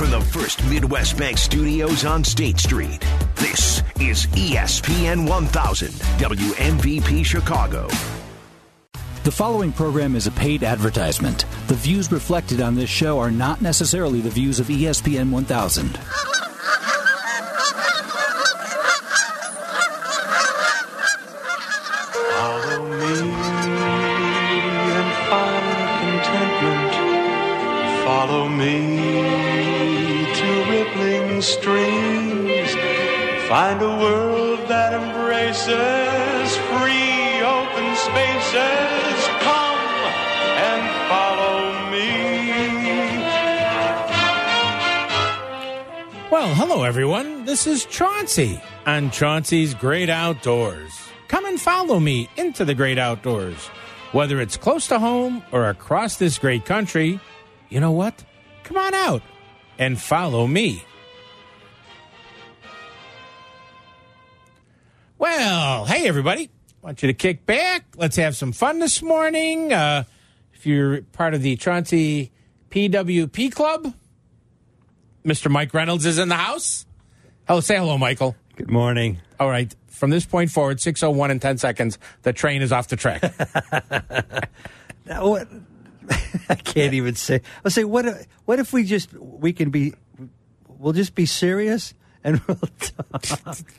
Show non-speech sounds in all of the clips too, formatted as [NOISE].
from the First Midwest Bank Studios on State Street, this is ESPN 1000, WMVP Chicago. The following program is a paid advertisement. The views reflected on this show are not necessarily the views of ESPN 1000. Find a world that embraces free open spaces. Come and follow me. Well, hello everyone. This is Chauncey on Chauncey's Great Outdoors. Come and follow me into the great outdoors. Whether it's close to home or across this great country, you know what? Come on out and follow me. Well, hey everybody. want you to kick back. Let's have some fun this morning. Uh, if you're part of the Chauncey PWP Club, Mr. Mike Reynolds is in the house. Hello, say hello, Michael. Good morning. All right. From this point forward, 601 in 10 seconds, the train is off the track. [LAUGHS] Now, what? [LAUGHS] I can't even say. I'll say what? What if we just we can be? We'll just be serious and we'll [LAUGHS] talk.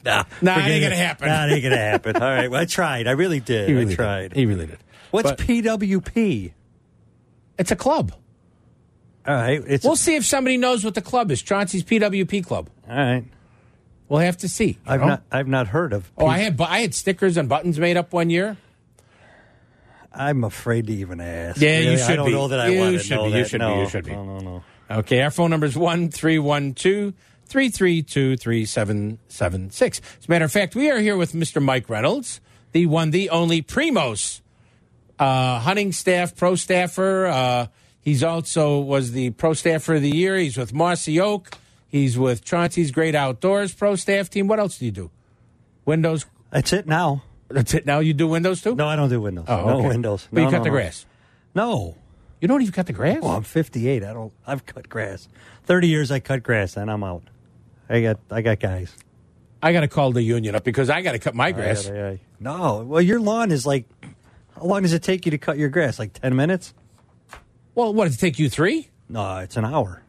nah, Nah, it ain't gonna happen. Nah, it ain't gonna happen. All right. Well, I tried. I really did. he really I tried. Did. He really did. What's But PWP? it's a club. All right. It's We'll see if somebody knows what the club is. Chauncey's PWP Club. all right. We'll have to see. I've know? not. I've not heard of. Oh, P- I had I had stickers and buttons made up one year. I'm afraid to even ask. Yeah, you Really, should I don't be. know that I You want to should know be. You that. should be. no, You should be. No, no, no. Okay, our phone number is 1312 332 3776. As a matter of fact, we are here with Mr. Mike Reynolds, the one, the only Primos uh, hunting staff, pro staffer. Uh, he's also was the pro staffer of the year. He's with Mossy Oak. He's with Chauncey's Great Outdoors pro staff team. What else do you do? Windows. That's it now. That's it. Now you do windows too? No, I don't do windows. Oh, no windows. But you cut no, the no. grass. No. You don't even cut the grass. Well, I'm 58. I don't. I've cut grass. 30 years I cut grass, and I'm out. I got. I got guys. I got to call the union up because I got to cut my grass. I- I- I- no. Well, your lawn is like. How long does it take you to cut your grass? Like 10 minutes? Well, what did it take you three? No, it's an hour.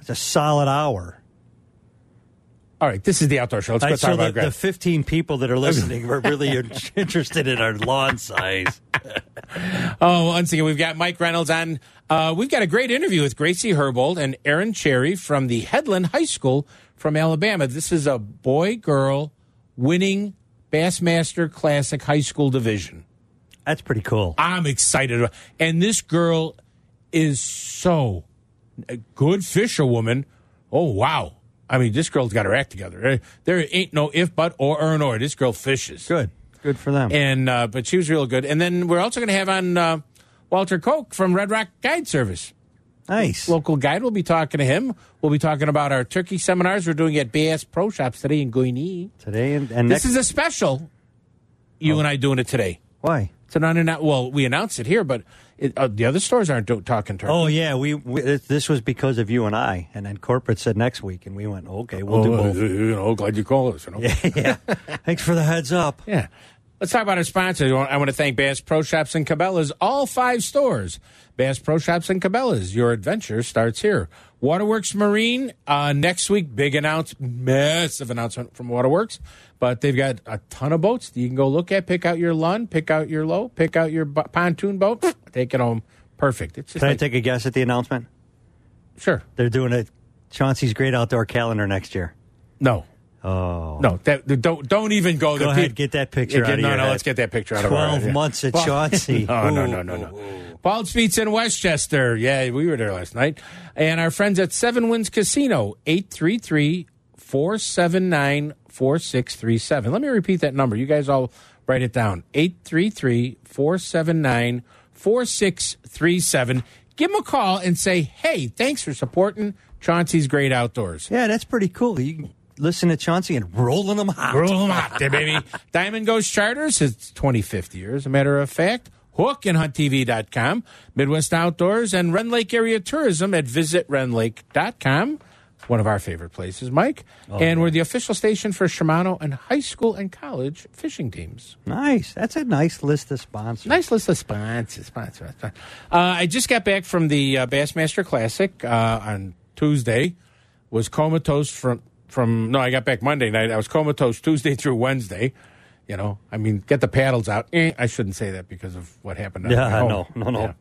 It's a solid hour. All right, this is the outdoor show. Let's go right, talk so about the, the 15 people that are listening were really [LAUGHS] interested in our lawn size. [LAUGHS] Oh, once again, we've got Mike Reynolds on. Uh, we've got a great interview with Gracie Herbold and Aaron Cherry from the Headland High School from Alabama. This is a boy girl winning Bassmaster Classic High School division. That's pretty cool. I'm excited. And this girl is so a good fisherwoman. Oh, wow. I mean, this girl's got her act together. Eh, There ain't no if, but, or, or, and or. This girl fishes. Good. Good for them. and uh, but she was real good. And then we're also going to have on uh, Walter Koch from Red Rock Guide Service, nice. local guide. We'll be talking to him. We'll be talking about our turkey seminars we're doing at BS Pro Shops today in Gurnee. Today and, and This next. is a special. You and I doing it today. why? It's an unannounced. Well, we announced it here, but it, uh, the other stores aren't do- talking turkey. Oh yeah, we, we this was because of you and I, and then corporate said next week, and we went, okay, we'll do Oh, both. You know, glad you called us. You know? [LAUGHS] yeah. [LAUGHS] Thanks for the heads up. Yeah. Let's talk about our sponsors. I want to thank Bass Pro Shops and Cabela's, all five stores. Bass Pro Shops and Cabela's. Your adventure starts here. Waterworks Marine, uh, next week, big announcement, massive announcement from Waterworks. But they've got a ton of boats that you can go look at, pick out your Lund, pick out your Lowe, pick out your pontoon boat, [SNIFFS] take it home. Perfect. It's just Can I like, take a guess at the announcement? sure. They're doing a Chauncey's Great Outdoor Calendar next year. No. Oh, No, that, don't don't even go, Go there. ahead, Pe- get that picture Yeah, out of no, your no, head. let's get that picture out of our head, Twelve months [LAUGHS] at Well, Chauncey. [LAUGHS] No, no, Ooh, no, no, no. ooh. Paul's Pizza in Westchester. Yeah, we were there last night. And our friends at Seven Winds Casino, 833 479 4637. Let me repeat that number. You guys all write it down 833 479 4637. Give them a call and say, hey, thanks for supporting Chauncey's Great Outdoors. Yeah, that's pretty cool. You can listen to Chauncey and rolling them out. Roll them out there, baby. [LAUGHS] Diamond Ghost Charters, it's 25th year, as a matter of fact. Hook and HuntTV.com, Midwest Outdoors, and Rend Lake Area Tourism at visitrendlake.com. One of our favorite places, Mike. and we're the official station for Shimano and high school and college fishing teams. Nice. That's a nice list of sponsors. Nice list of sponsors. sponsors, sponsors. Uh, I just got back from the uh, Bassmaster Classic uh, on Tuesday. Was comatose from from no, I got back Monday night. I was comatose Tuesday [LAUGHS] through Wednesday. You know, I mean, get the paddles out. Eh, I shouldn't say that because of what happened. Yeah, know. No, no. Yeah.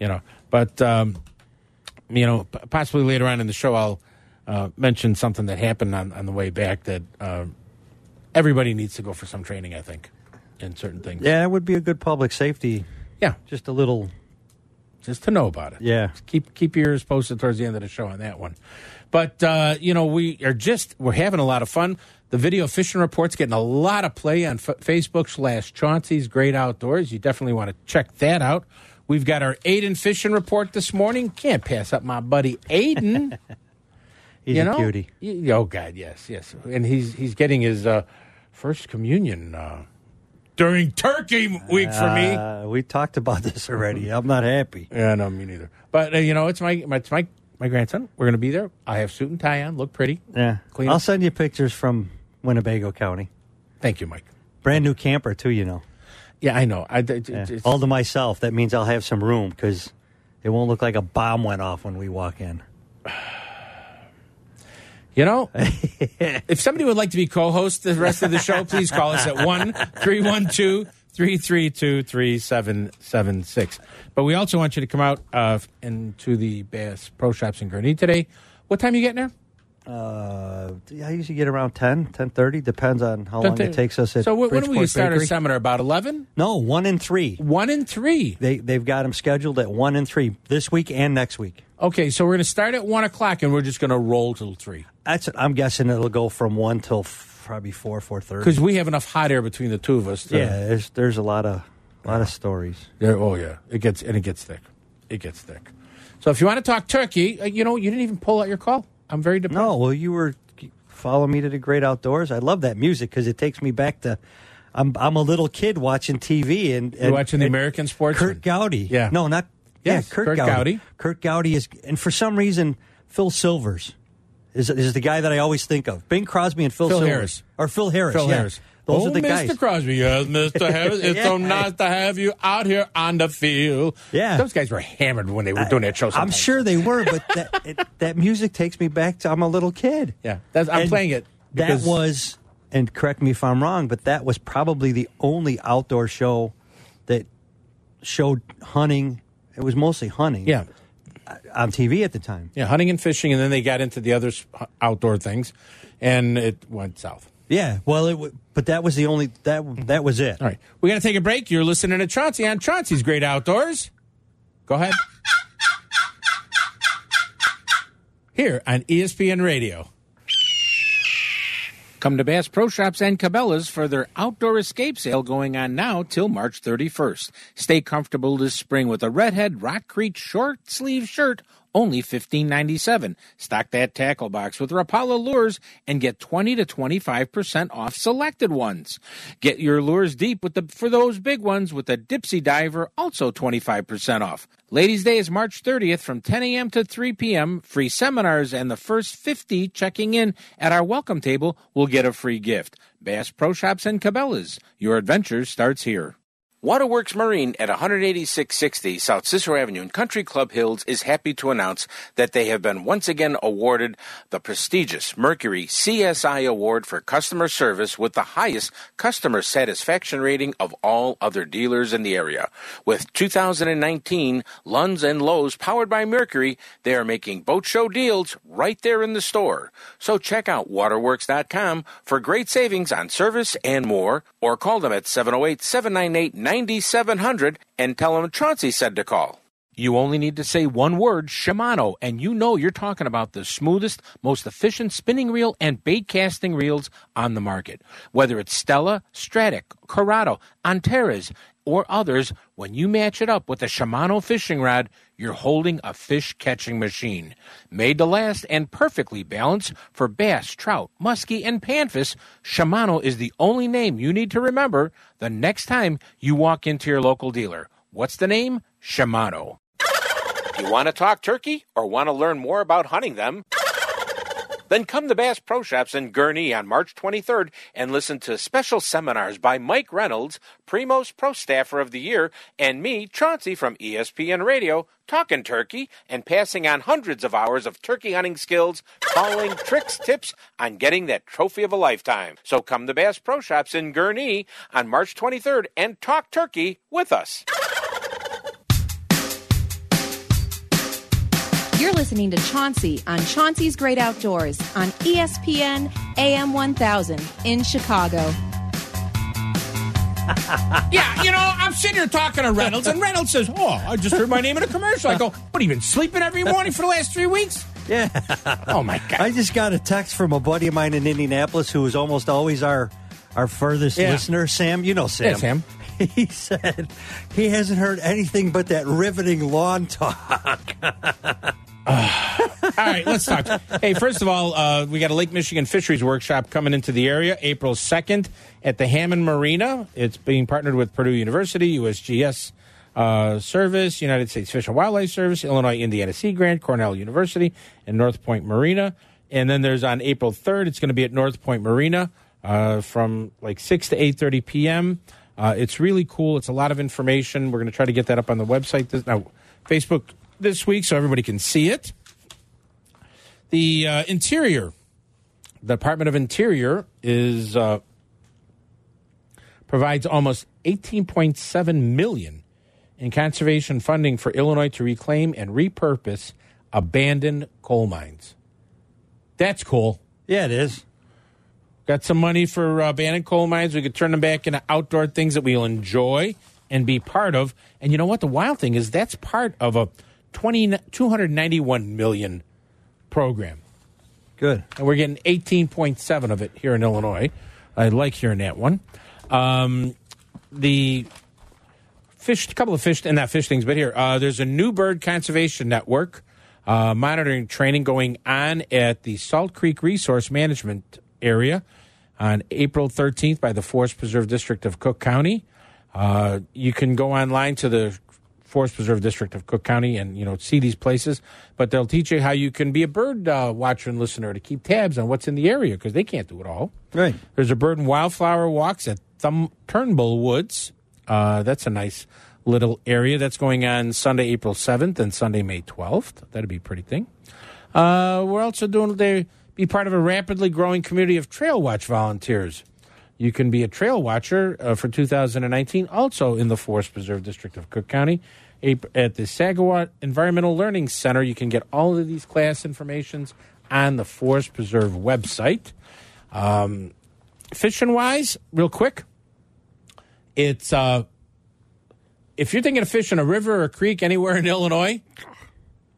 You know, but um, you know, possibly later on in the show, I'll uh, mention something that happened on, on the way back that uh, everybody needs to go for some training. I think in certain things. Yeah, it would be a good public safety. yeah. Just a little. just to know about it. Yeah. keep keep your ears posted towards the end of the show on that one. But uh, you know, we are just we're having a lot of fun. The video fishing report's getting a lot of play on F- Facebook slash Chauncey's Great Outdoors. You definitely want to check that out. We've got our Aiden fishing report this morning. Can't pass up my buddy Aiden. [LAUGHS] He's you a know, cutie. Y- Oh God, yes, yes, and he's he's getting his uh, first communion uh, during Turkey week for me. Uh, we talked about this already. I'm not happy. Yeah, no, me neither. But uh, you know, it's my, my it's my my grandson. We're going to be there. I have suit and tie on. Look pretty. Yeah. Clean I'll up. send you pictures from Winnebago County. Thank you, Mike. Brand new camper too, you know. Yeah, I know. I, it- Yeah. it's- All to myself. That means I'll have some room because it won't look like a bomb went off when we walk in. [SIGHS] you know, [LAUGHS] if somebody would like to be co-host the rest of the show, please call us at one three one two three three two three seven seven six. But we also want you to come out uh, into the Bass Pro Shops in Gurnee today. What time are you getting there? Uh, I usually get around 10, 10.30. Depends on how long it takes us at so when, when do we start our seminar? About eleven. No, one and three. One and three. They they've got them scheduled at one and three this week and next week. Okay, so we're going to start at one o'clock and we're just going to roll till three. That's I'm guessing it'll go from one till f- probably four four thirty. because we have enough hot air between the two of us. To, yeah, there's there's a lot of a lot of stories. Yeah, oh yeah, it gets and it gets thick. It gets thick. So if you want to talk turkey, uh, you know you didn't even pull out your call. I'm very depressed. No, well, you were follow me to the great outdoors. I love that music because it takes me back to. I'm I'm a little kid watching TV and, you're watching the and American sports. Kurt Gowdy. Yeah. no, not Yes, yeah, Kurt, Kurt Gowdy. Gowdy. Kurt Gowdy is, and for some reason, Phil Silvers is is the guy that I always think of. Bing Crosby and Phil, Phil Silvers. Harris. or Phil Harris. Phil yeah. Harris. Those oh, are the Mr. guys. Crosby, yes, Mr. [LAUGHS] Harris. It's so nice to have you out here on the field. Yeah. those guys were hammered when they were doing that show. I'm sure they were, but that [LAUGHS] it, that music takes me back to I'm a little kid. Yeah, that's, I'm And playing it. That was, and correct me if I'm wrong, but that was probably the only outdoor show that showed hunting. It was mostly hunting. yeah, on TV at the time. yeah, hunting and fishing, and then they got into the other outdoor things, and it went south. Yeah, well, it w- but that was the only that that was it. All right, we got to take a break. You're listening to Chauncey on Chauncey's Great Outdoors. Go ahead. Here on ESPN Radio. Come to Bass Pro Shops and Cabela's for their outdoor escape sale going on now till March 31st. Stay comfortable this spring with a Redhead Rock Creek short sleeve shirt, only $15.97. Stock that tackle box with Rapala lures and get 20 to 25% off selected ones. Get your lures deep with the for those big ones with the Dipsy Diver, also 25% off. Ladies' Day is March 30th from 10 a.m. to 3 p.m. Free seminars and the first 50 checking in at our welcome table will get a free gift. Bass Pro Shops and Cabela's. Your adventure starts here. Waterworks Marine at 18660 South Cicero Avenue in Country Club Hills is happy to announce that they have been once again awarded the prestigious Mercury CSI Award for customer service with the highest customer satisfaction rating of all other dealers in the area. With 2019 Lunds and Lowes powered by Mercury, they are making boat show deals right there in the store. So check out waterworks.com for great savings on service and more, or call them at 708 798 9700 and tell them Chauncey said to call. You only need to say one word, Shimano, and you know you're talking about the smoothest, most efficient spinning reel and bait casting reels on the market. Whether it's Stella, Stratic, Curado, Antares, or others, when you match it up with a Shimano fishing rod, you're holding a fish catching machine. Made to last and perfectly balanced for bass, trout, muskie, and panfish, Shimano is the only name you need to remember the next time you walk into your local dealer. What's the name? Shimano. You want to talk turkey or want to learn more about hunting them? Then come to Bass Pro Shops in Gurnee on March 23rd and listen to special seminars by Mike Reynolds, Primos Pro Staffer of the Year, and me, Chauncey from ESPN Radio, talking turkey and passing on hundreds of hours of turkey hunting skills, following [LAUGHS] tricks, tips on getting that trophy of a lifetime. So come to Bass Pro Shops in Gurnee on March 23rd and talk turkey with us. You're listening to Chauncey on Chauncey's Great Outdoors on ESPN AM 1000 in Chicago. [LAUGHS] Yeah, you know, I'm sitting here talking to Reynolds, and Reynolds says, Oh, I just heard my name in a commercial. I go, What, have you been sleeping every morning for the last three weeks? Yeah. Oh, my God. I just got a text from a buddy of mine in Indianapolis who is almost always our our furthest Yeah. listener, Sam. You know Sam. Yeah, Sam. [LAUGHS] He said he hasn't heard anything but that riveting lawn talk. [LAUGHS] [SIGHS] All right, let's talk. Hey, first of all, uh, we got a Lake Michigan Fisheries Workshop coming into the area April 2nd at the Hammond Marina. It's being partnered with Purdue University, USGS uh, Service, United States Fish and Wildlife Service, Illinois Indiana Sea Grant, Cornell University, and North Point Marina. And then there's on April 3rd, it's going to be at North Point Marina uh, from like 6 to 8.30 p.m. Uh, it's really cool. It's a lot of information. We're going to try to get that up on the website, this, now, Facebook this week so everybody can see it. The uh, Interior, the Department of Interior, is uh, provides almost 18.7 million in conservation funding for Illinois to reclaim and repurpose abandoned coal mines. That's cool. yeah, it is. Got some money for uh, abandoned coal mines. We could turn them back into outdoor things that we'll enjoy and be part of. And you know what? The wild thing is that's part of a 20, 291 million program. Good. And we're getting 18.7 of it here in Illinois. I like hearing that one. Um, the fish, a couple of fish, and not fish things, but here, uh, there's a new bird conservation network uh, monitoring training going on at the Salt Creek Resource Management area on April 13th by the Forest Preserve District of Cook County. Uh, you can go online to the Forest Preserve District of Cook County and you know see these places, but they'll teach you how you can be a bird uh, watcher and listener to keep tabs on what's in the area because they can't do it all. Right. There's a bird and wildflower walks at Thumb Turnbull Woods. Uh, that's a nice little area that's going on Sunday, April 7th and Sunday, May 12th. That'd be a pretty thing. Uh, we're also doing they be part of a rapidly growing community of trail watch volunteers. You can be a trail watcher uh, for 2019, also in the Forest Preserve District of Cook County. At the Sagawau Environmental Learning Center, you can get all of these class informations on the Forest Preserve website. Um, fishing wise, real quick, it's uh, if you're thinking of fishing a river or a creek anywhere in Illinois,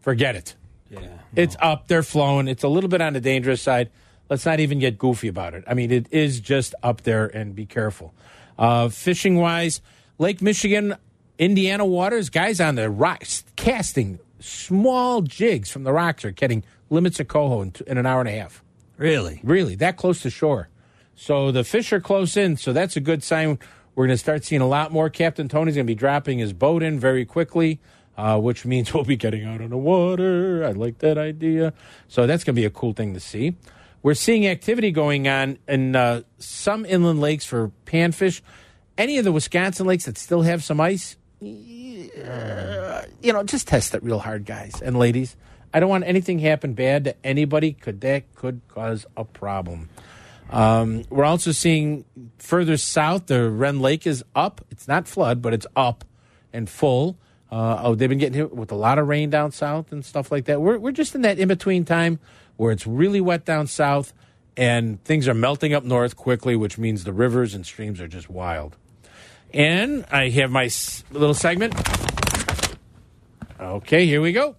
forget it. Yeah. It's up, they're flowing. It's a little bit on the dangerous side. Let's not even get goofy about it. I mean, it is just up there, and be careful. Uh, fishing wise, Lake Michigan, Indiana waters, guys on the rocks casting small jigs from the rocks are getting limits of coho in, t- in an hour and a half. Really? Really, that close to shore. So the fish are close in, so that's a good sign. We're going to start seeing a lot more. Captain Tony's going to be dropping his boat in very quickly, uh, which means [LAUGHS] we'll be getting out on the water. I like that idea. So that's going to be a cool thing to see. We're seeing activity going on in uh, some inland lakes for panfish. Any of the Wisconsin lakes that still have some ice, uh, you know, just test it real hard, guys and ladies. I don't want anything happen bad to anybody. Could that could cause a problem? Um, we're also seeing further south, the Rend Lake is up. It's not flood, but it's up and full. Uh, oh, they've been getting hit with a lot of rain down south and stuff like that. We're, we're just in that in between time where it's really wet down south and things are melting up north quickly, which means the rivers and streams are just wild. And I have my little segment. Okay, here we go.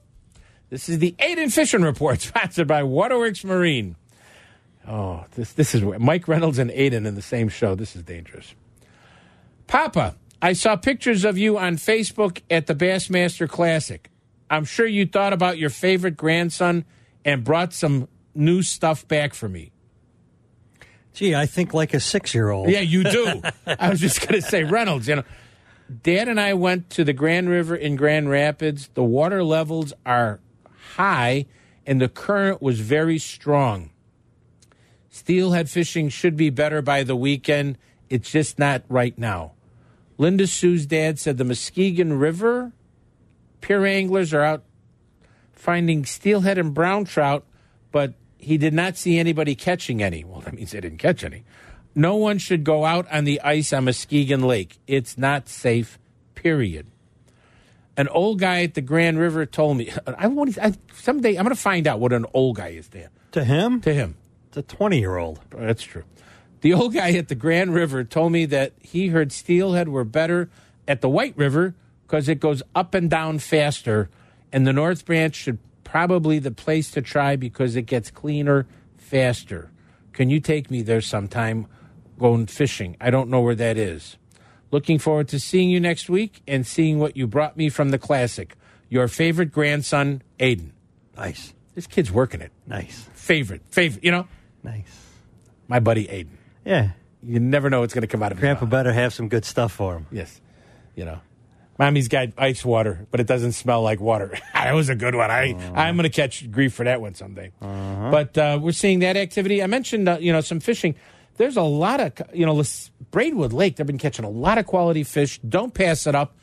This is the Aiden Fishing Report, [LAUGHS] sponsored by Waterworks Marine. Oh, this this is Mike Reynolds and Aiden in the same show. This is dangerous. Papa, I saw pictures of you on Facebook at the Bassmaster Classic. I'm sure you thought about your favorite grandson and brought some new stuff back for me. Gee, I think like a six year old. Yeah, you do. [LAUGHS] I was just going to say Reynolds. You know, Dad and I went to the Grand River in Grand Rapids. The water levels are high and the current was very strong. Steelhead fishing should be better by the weekend. It's just not right now. Linda Sue's dad said the Muskegon River pier anglers are out finding steelhead and brown trout, but he did not see anybody catching any. Well, that means they didn't catch any. No one should go out on the ice on Muskegon Lake. It's not safe, period. An old guy at the Grand River told me, [LAUGHS] I want I, someday I'm going to find out what an old guy is there. To him? To him. It's a 20 year old. That's true. The old guy at the Grand River told me that he heard steelhead were better at the White River because it goes up and down faster, and the North Branch should probably the place to try because it gets cleaner faster. Can you take me there sometime going fishing? I don't know where that is. Looking forward to seeing you next week and seeing what you brought me from the classic. Your favorite grandson, Aiden. Nice. This kid's working it. Nice. Favorite, favorite, you know, Nice. my buddy Aiden. Yeah. You never know what's going to come out of his Grandpa mouth. better have some good stuff for him. Yes. You know, mommy's got ice water, but it doesn't smell like water. [LAUGHS] that was a good one. I, I'm going to catch grief for that one someday. But uh, we're seeing that activity. I mentioned, uh, you know, some fishing. There's a lot of, you know, Braidwood Lake, they've been catching a lot of quality fish. Don't pass it up.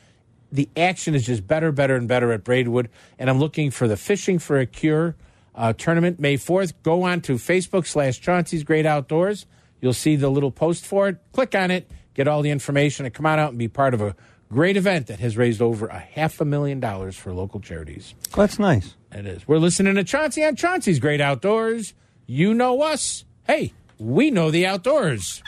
The action is just better, better, and better at Braidwood. And I'm looking for the Fishing for a Cure uh, tournament May 4th. Go on to Facebook slash Chauncey's Great Outdoors. You'll see the little post for it. Click on it, get all the information, and come on out and be part of a great event that has raised over a half a million dollars for local charities. That's nice. It is. We're listening to Chauncey on Chauncey's Great Outdoors. You know us. Hey, we know the outdoors.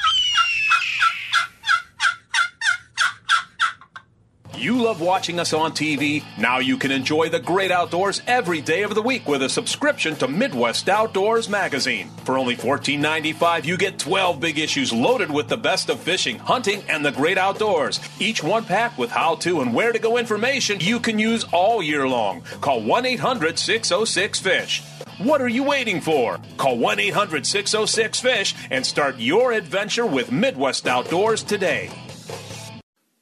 You love watching us on TV? Now you can enjoy the great outdoors every day of the week with a subscription to Midwest Outdoors magazine. For only $14.95, you get 12 big issues loaded with the best of fishing, hunting, and the great outdoors. Each one packed with how to and where to go information you can use all year long. Call 1 800 606 FISH. What are you waiting for? Call 1 800 606 FISH and start your adventure with Midwest Outdoors today.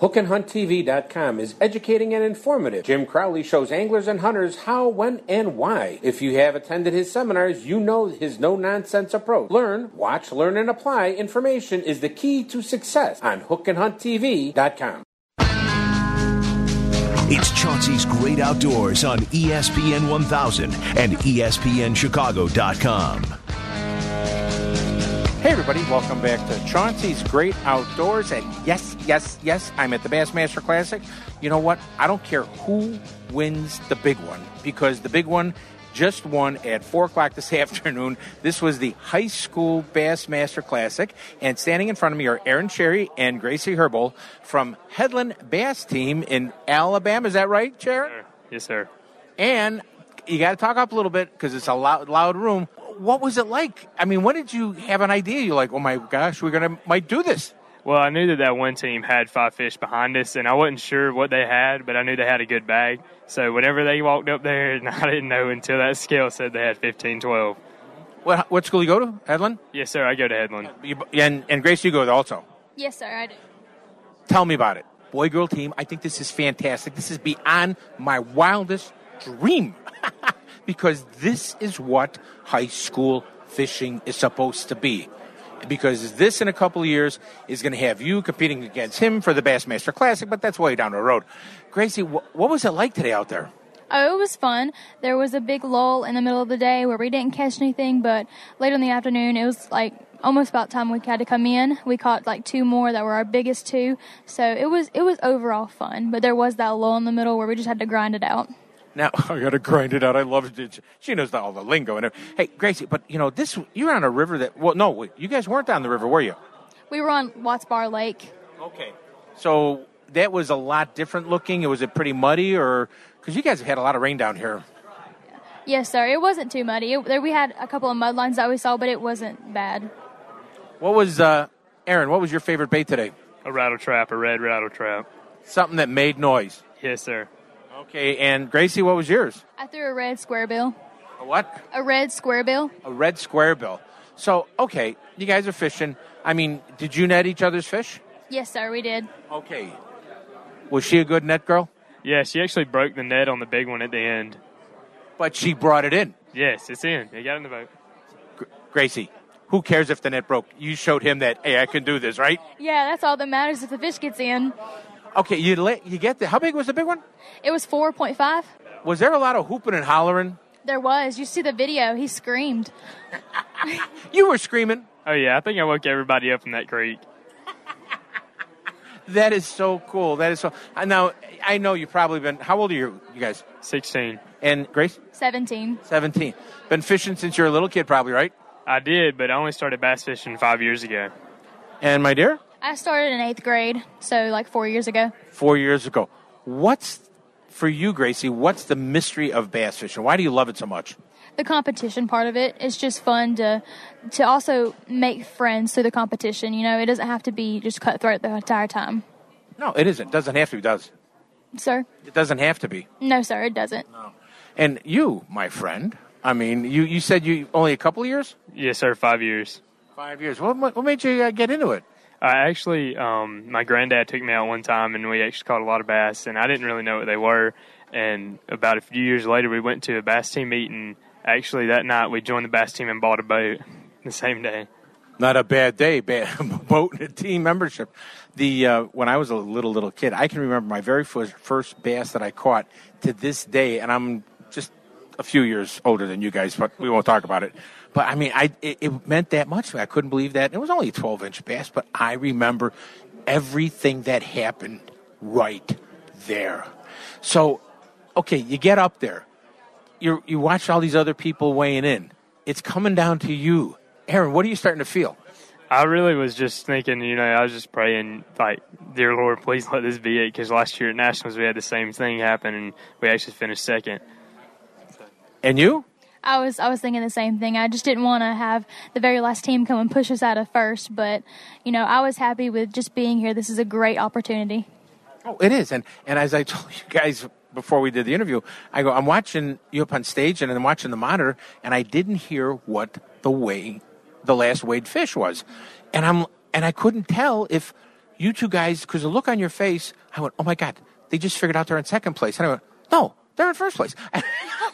HookandHuntTV.com is educating and informative. Jim Crowley shows anglers and hunters how, when, and why. If you have attended his seminars, you know his no nonsense approach. Learn, watch, learn, and apply information is the key to success on HookandHuntTV.com. It's Chauncey's Great Outdoors on ESPN 1000 and ESPNChicago.com. Hey, everybody, welcome back to Chauncey's Great Outdoors. And yes, yes, yes, I'm at the Bassmaster Classic. You know what? I don't care who wins the big one because the big one just won at 4 o'clock this [LAUGHS] afternoon. This was the High School Bassmaster Classic. And standing in front of me are Aaron Cherry and Gracie Herbold from Headland Bass Team in Alabama. Is that right, Sharon? Yes, sir. And you got to talk up a little bit because it's a loud, loud room. What was it like? I mean, when did you have an idea? You're like, oh my gosh, we're gonna might do this. Well, I knew that that one team had five fish behind us, and I wasn't sure what they had, but I knew they had a good bag. So whenever they walked up there, [LAUGHS] and I didn't know until that scale said they had 15, 12. What what school you go to? Headland. Yes, sir. I go to Headland. You, and and Grace, you go there also. Yes, sir, I do. Tell me about it, boy girl team. I think this is fantastic. This is beyond my wildest dream [LAUGHS] because this is what high school fishing is supposed to be. Because this, in a couple of years, is going to have you competing against him for the Bassmaster Classic, but that's way down the road. Gracie, wh- what was it like today out there? Oh, it was fun. There was a big lull in the middle of the day where we didn't catch anything, but later in the afternoon, it was like almost about time we had to come in. We caught like two more that were our biggest two. So it was it was overall fun, but there was that lull in the middle where we just had to grind it out. Now [LAUGHS] I got to grind it out. I love it. She knows all the lingo and everything. Hey, Gracie, but you know this. You're on a river that. Well, no, you guys weren't down the river, were you? We were on Watts Bar Lake. Okay. So that was a lot different looking. It was it pretty muddy, or because you guys have had a lot of rain down here? Yes, sir. It wasn't too muddy. It, there, we had a couple of mud lines that we saw, but it wasn't bad. What was uh, Aaron? What was your favorite bait today? A rattle trap, a red rattle trap. Something that made noise. Yes, sir. Okay, and Gracie, what was yours? I threw a red square bill. A what? A red square bill. A red square bill. So, okay, you guys are fishing. I mean, did you net each other's fish? Yes, sir. We did. Okay. Was she a good net girl? Yeah, she actually broke the net on the big one at the end. But she brought it in. Yes, it's in. It got in the boat. Gr- Gracie, who cares if the net broke? You showed him that, hey, I can do this, right? Yeah, that's all that matters if the fish gets in. Okay, you let you get the. How big was the big one? It was 4.5. Was there a lot of hooping and hollering? There was. You see the video. He screamed. [LAUGHS] You were screaming. Oh yeah, I think I woke everybody up in that creek. [LAUGHS] That is so cool. That is so. uh, Now I know you've probably been. How old are you, you guys? Sixteen. And Grace, 17. seventeen. Been fishing since you're a little kid, probably, right? I did, but I only started bass fishing five years ago. And my dear, I started in eighth grade, so like four years ago. four years ago. What's for you, Gracie? What's the mystery of bass fishing? Why do you love it so much? The competition part of it. it is just fun to to also make friends through the competition. You know, it doesn't have to be just cutthroat the entire time. No, it isn't. Doesn't have to be. Does Sir? it? Doesn't have to be. No, sir, it doesn't. And you, my friend. I mean, you, you said you only a couple of years. Yes, sir. Five years. Five years. What what made you uh, get into it? I actually, um, my granddad took me out one time, and we actually caught a lot of bass, and I didn't really know what they were. And about a few years later, we went to a bass team meeting. Actually, that night we joined the bass team and bought a boat [LAUGHS] the same day. Not a bad day, [LAUGHS] bad boat and a team membership. The uh, when I was a little little kid, I can remember my very first first bass that I caught to this day, and I'm just a few years older than you guys, but we won't talk about it. But I mean, I it, it meant that much. to me. I couldn't believe that. It was only a 12 inch bass, but I remember everything that happened right there. So, okay, you get up there, you you watch all these other people weighing in. It's coming down to you, Aaron. What are you starting to feel? I really was just thinking, you know, I was just praying, like, dear Lord, please let this be it. Because last year at Nationals, we had the same thing happen, and we actually finished second. And you? I was I was thinking the same thing. I just didn't want to have the very last team come and push us out of first, but you know, I was happy with just being here. This is a great opportunity. Oh, it is. And and as I [LAUGHS] told you guys before we did the interview, I go, I'm watching you up on stage and I'm watching the monitor, and I didn't hear what the way the last weighed fish was, and I'm and I couldn't tell if you two guys because the look on your face, I went, oh my god, they just figured out they're in second place, and I went, no. They're in first place, [LAUGHS]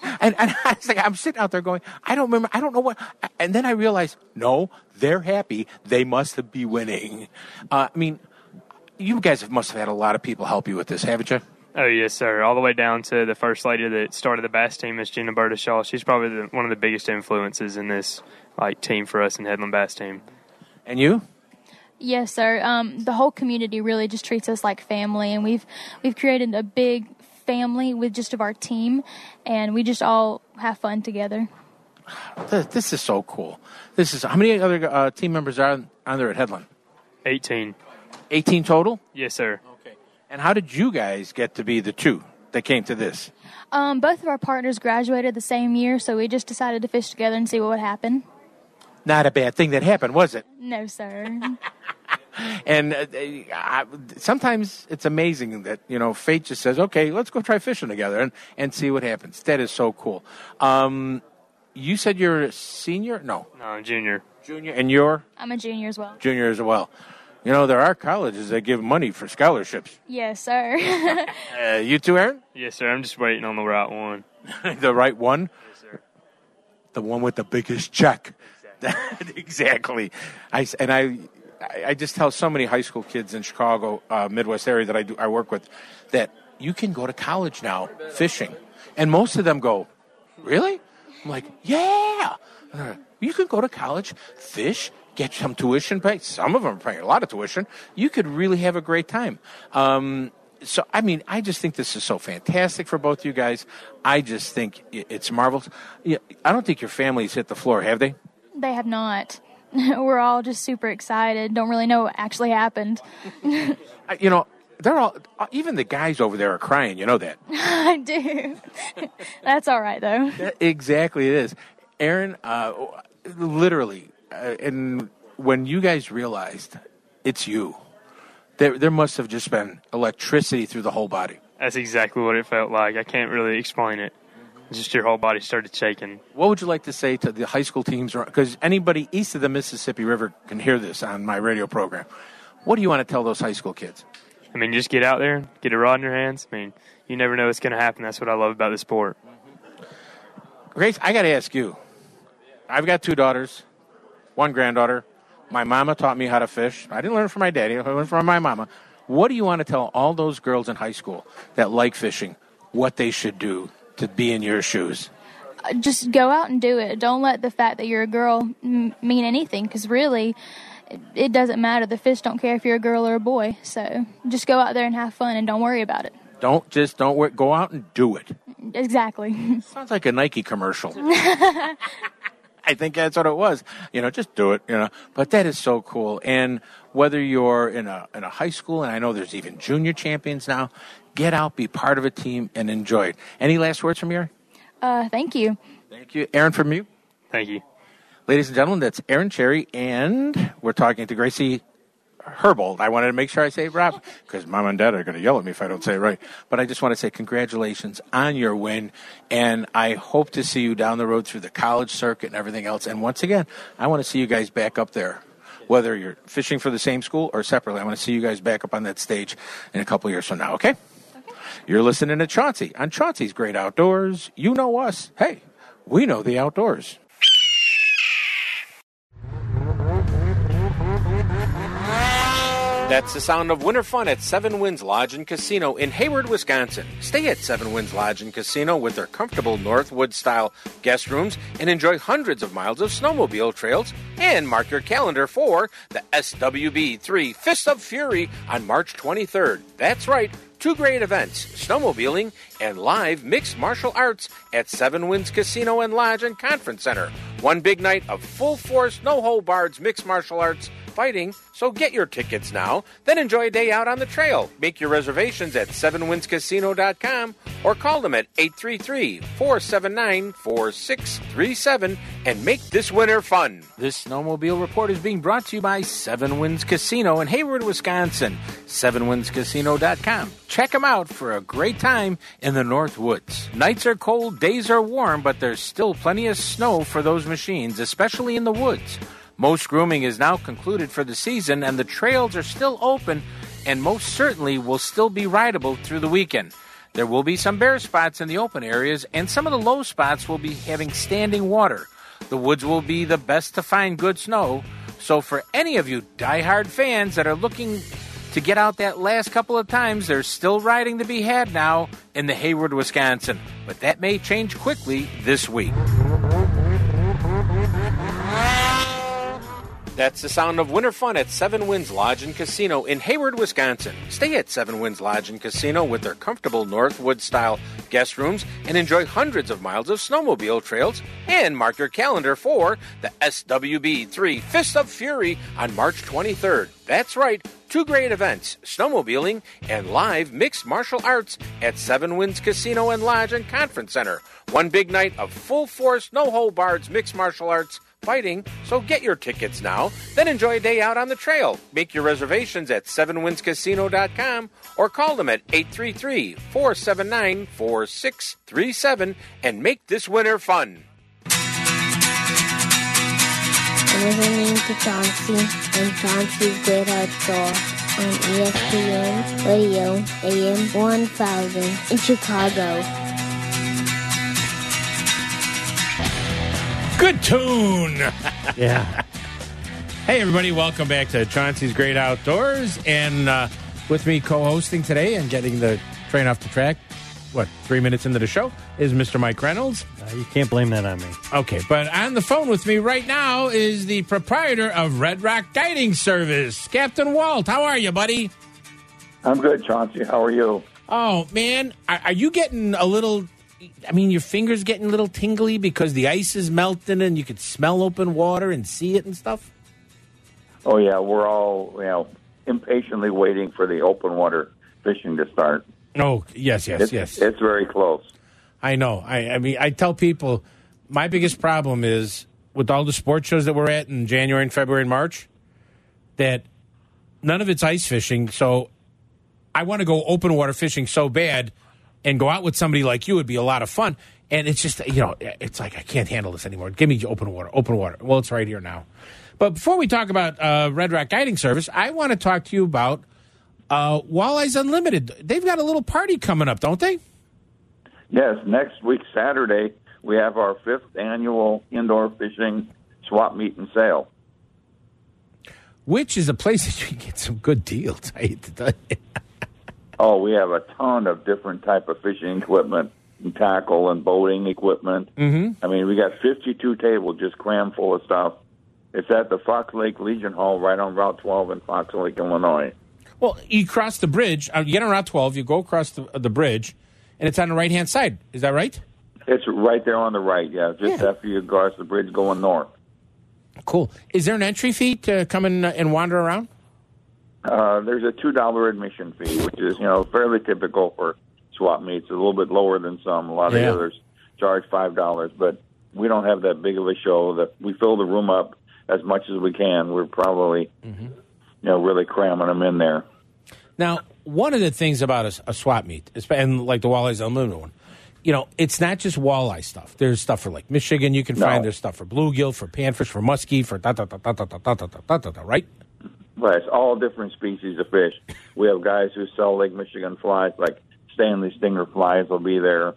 and, and, and [LAUGHS] I was like, I'm sitting out there going, I don't remember, I don't know what, and then I realized, no, they're happy, they must be winning. Uh, I mean, you guys must have had a lot of people help you with this, haven't you? Oh yes, sir. All the way down to the first lady that started the bass team, Miss Gina Berta She's probably the, one of the biggest influences in this like team for us in Headland Bass Team. And you? Yes, sir. Um, the whole community really just treats us like family, and we've we've created a big family with just of our team, and we just all have fun together. This is so cool. This is how many other uh, team members are on, on there at Headland? Eighteen. 18 total. Yes, sir. Okay. And how did you guys get to be the two that came to this? Um, both of our partners graduated the same year, so we just decided to fish together and see what would happen. Not a bad thing that happened, was it? No, sir. [LAUGHS] And uh, I, sometimes it's amazing that you know fate just says, "Okay, let's go try fishing together and and see what happens." That is so cool. Um, you said you're a senior? No, No, junior. junior, and you're I'm a junior as well. junior as well. You know there are colleges that give money for scholarships. Yes, sir. [LAUGHS] Uh, you too, Aaron? Yes, sir. I'm just waiting on the right one. [LAUGHS] the right one. Yes, sir. the one with the biggest check. [LAUGHS] exactly. I s- and I, I- just tell so many high school kids in Chicago, uh, Midwest area that I do I work with, that you can go to college now fishing, and most of them go, really? I'm like, yeah. You can go to college, fish, get some tuition paid. Some of them are paying a lot of tuition. You could really have a great time. Um, so, I mean, I just think this is so fantastic for both of you guys. I just think it's marvelous. I don't think your families hit the floor, have they? They have not. [LAUGHS] We're all just super excited. Don't really know what actually happened. [LAUGHS] You know, they're all, uh, even the guys over there are crying. You know that. [LAUGHS] I do. That's all right though. That- exactly, it is. Aaron, uh, literally, uh, and when you guys realized it's you, there there must have just been electricity through the whole body. That's exactly what it felt like. I can't really explain it. Just your whole body started shaking. What would you like to say to the high school teams? Because anybody east of the Mississippi River can hear this on my radio program. What do you want to tell those high school kids? I mean, just get out there, get a rod in your hands. I mean, you never know what's going to happen. That's what I love about the sport. Grace, I got to ask you. I've got two daughters, one granddaughter. My mama taught me how to fish. I didn't learn from my daddy. I learned from my mama. What do you want to tell all those girls in high school that like fishing what they should do to be in your shoes? Just go out and do it. Don't let the fact that you're a girl m- mean anything because really, it, it doesn't matter. The fish don't care if you're a girl or a boy. So just go out there and have fun and don't worry about it. Don't just don't worry, go out and do it. Exactly. [LAUGHS] Sounds like a Nike commercial. [LAUGHS] I think that's what it was. You know, just do it. You know, but that is so cool. And whether you're in a in a high school, and I know there's even junior champions now, get out, be part of a team, and enjoy it. Any last words from you? Uh, thank you. Thank you, Aaron. From you, Thank you. ladies and gentlemen, that's Aaron Cherry, and we're talking to Gracie Herbold. I wanted to make sure I say it right because mom and dad are going to yell at me if I don't say it right. But I just want to say congratulations on your win, and I hope to see you down the road through the college circuit and everything else. And once again, I want to see you guys back up there. Whether you're fishing for the same school or separately, I want to see you guys back up on that stage in a couple years from now, okay? You're listening to Chauncey on Chauncey's Great Outdoors. You know us. Hey, we know the outdoors. That's the sound of winter fun at Seven Winds Lodge and Casino in Hayward, Wisconsin. Stay at Seven Winds Lodge and Casino with their comfortable Northwood style guest rooms and enjoy hundreds of miles of snowmobile trails. And mark your calendar for the SWB 3 Fists of Fury on March 23rd. That's right. Two great events snowmobiling and live mixed martial arts at Seven Winds Casino and Lodge and Conference Center. One big night of full force, no hold barred mixed martial arts fighting, so get your tickets now. Then enjoy a day out on the trail. Make your reservations at sevenwindscasino.com or call them at 833 479 4637 and make this winter fun. This snowmobile report is being brought to you by Seven Winds Casino in Hayward, Wisconsin. Sevenwindscasino.com. Check them out for a great time in the North Woods. Nights are cold, days are warm, but there's still plenty of snow for those machines, especially in the woods. Most grooming is now concluded for the season, and the trails are still open and most certainly will still be rideable through the weekend. There will be some bare spots in the open areas, and some of the low spots will be having standing water. The woods will be the best to find good snow. So, for any of you diehard fans that are looking to get out that last couple of times, there's still riding to be had now in the Hayward, Wisconsin. But that may change quickly this week. That's the sound of winter fun at Seven Winds Lodge and Casino in Hayward, Wisconsin. Stay at Seven Winds Lodge and Casino with their comfortable Northwood style guest rooms and enjoy hundreds of miles of snowmobile trails. And mark your calendar for the SWB 3 Fists of Fury on March 23rd. That's right, two great events snowmobiling and live mixed martial arts at Seven Winds Casino and Lodge and Conference Center. One big night of full force, no hold barred mixed martial arts fighting, so get your tickets now. Then enjoy a day out on the trail. Make your reservations at sevenwindscasino.com or call them at 833 479 4637 and make this winter fun. Listening to Chauncey and Chauncey's Great Outdoor on ESPN Radio AM 1000 in Chicago. Good tune! [LAUGHS] Yeah. Hey, everybody, welcome back to Chauncey's Great Outdoors. And uh, with me co hosting today and getting the train off the track, what three minutes into the show is Mr. Mike Reynolds. Uh, you can't blame that on me. Okay, but on the phone with me right now is the proprietor of Red Rock Guiding Service, Captain Walt. How are you, buddy? I'm good, Chauncey. How are you? Oh man, are, are you getting a little? I mean, your fingers getting a little tingly because the ice is melting and you could smell open water and see it and stuff. Oh yeah, we're all you know impatiently waiting for the open water fishing to start. Oh yes, yes, It's, yes. it's very close. I know. I, I mean, I tell people my biggest problem is with all the sports shows that we're at in January and February and March that none of it's ice fishing. So I want to go open water fishing so bad and go out with somebody like you would be a lot of fun. And it's just, you know, it's like, I can't handle this anymore. Give me open water, open water. Well, it's right here now. But before we talk about uh, Red Rock Guiding Service, I want to talk to you about uh, Walleyes Unlimited. They've got a little party coming up, don't they? Yes, next week Saturday we have our fifth annual indoor fishing swap meet and sale. Which is a place [LAUGHS] that you can get some good deals. I hate to tell you. Oh, we have a ton of different type of fishing equipment and tackle and boating equipment. Mm-hmm. I mean, we got 52 tables just crammed full of stuff. It's at the Fox Lake Legion Hall right on Route 12 in Fox Lake, Illinois. Well, you cross the bridge. Uh, you get on Route 12, you go across the, the bridge, and it's on the right hand side. Is that right? It's right there on the right, yeah, just Yeah. after you cross the bridge going north. Cool. Is there an entry fee to come in and wander around? Uh, there's a two dollar admission fee, which is you know fairly typical for swap meets. A little bit lower than some. A lot of the others charge five dollars, but we don't have that big of a show. That we fill the room up as much as we can. We're probably Mm-hmm. you know really cramming them in there. Now, one of the things about a, a swap meet, and like the Walleyes Unlimited one, you know, it's not just walleye stuff. There's stuff for like Michigan you can No. find. There's stuff for bluegill, for panfish, for muskie, for da da da da da da da da da da da. Right? But it's all different species of fish. We have guys who sell Lake Michigan flies, like Stanley Stinger flies will be there.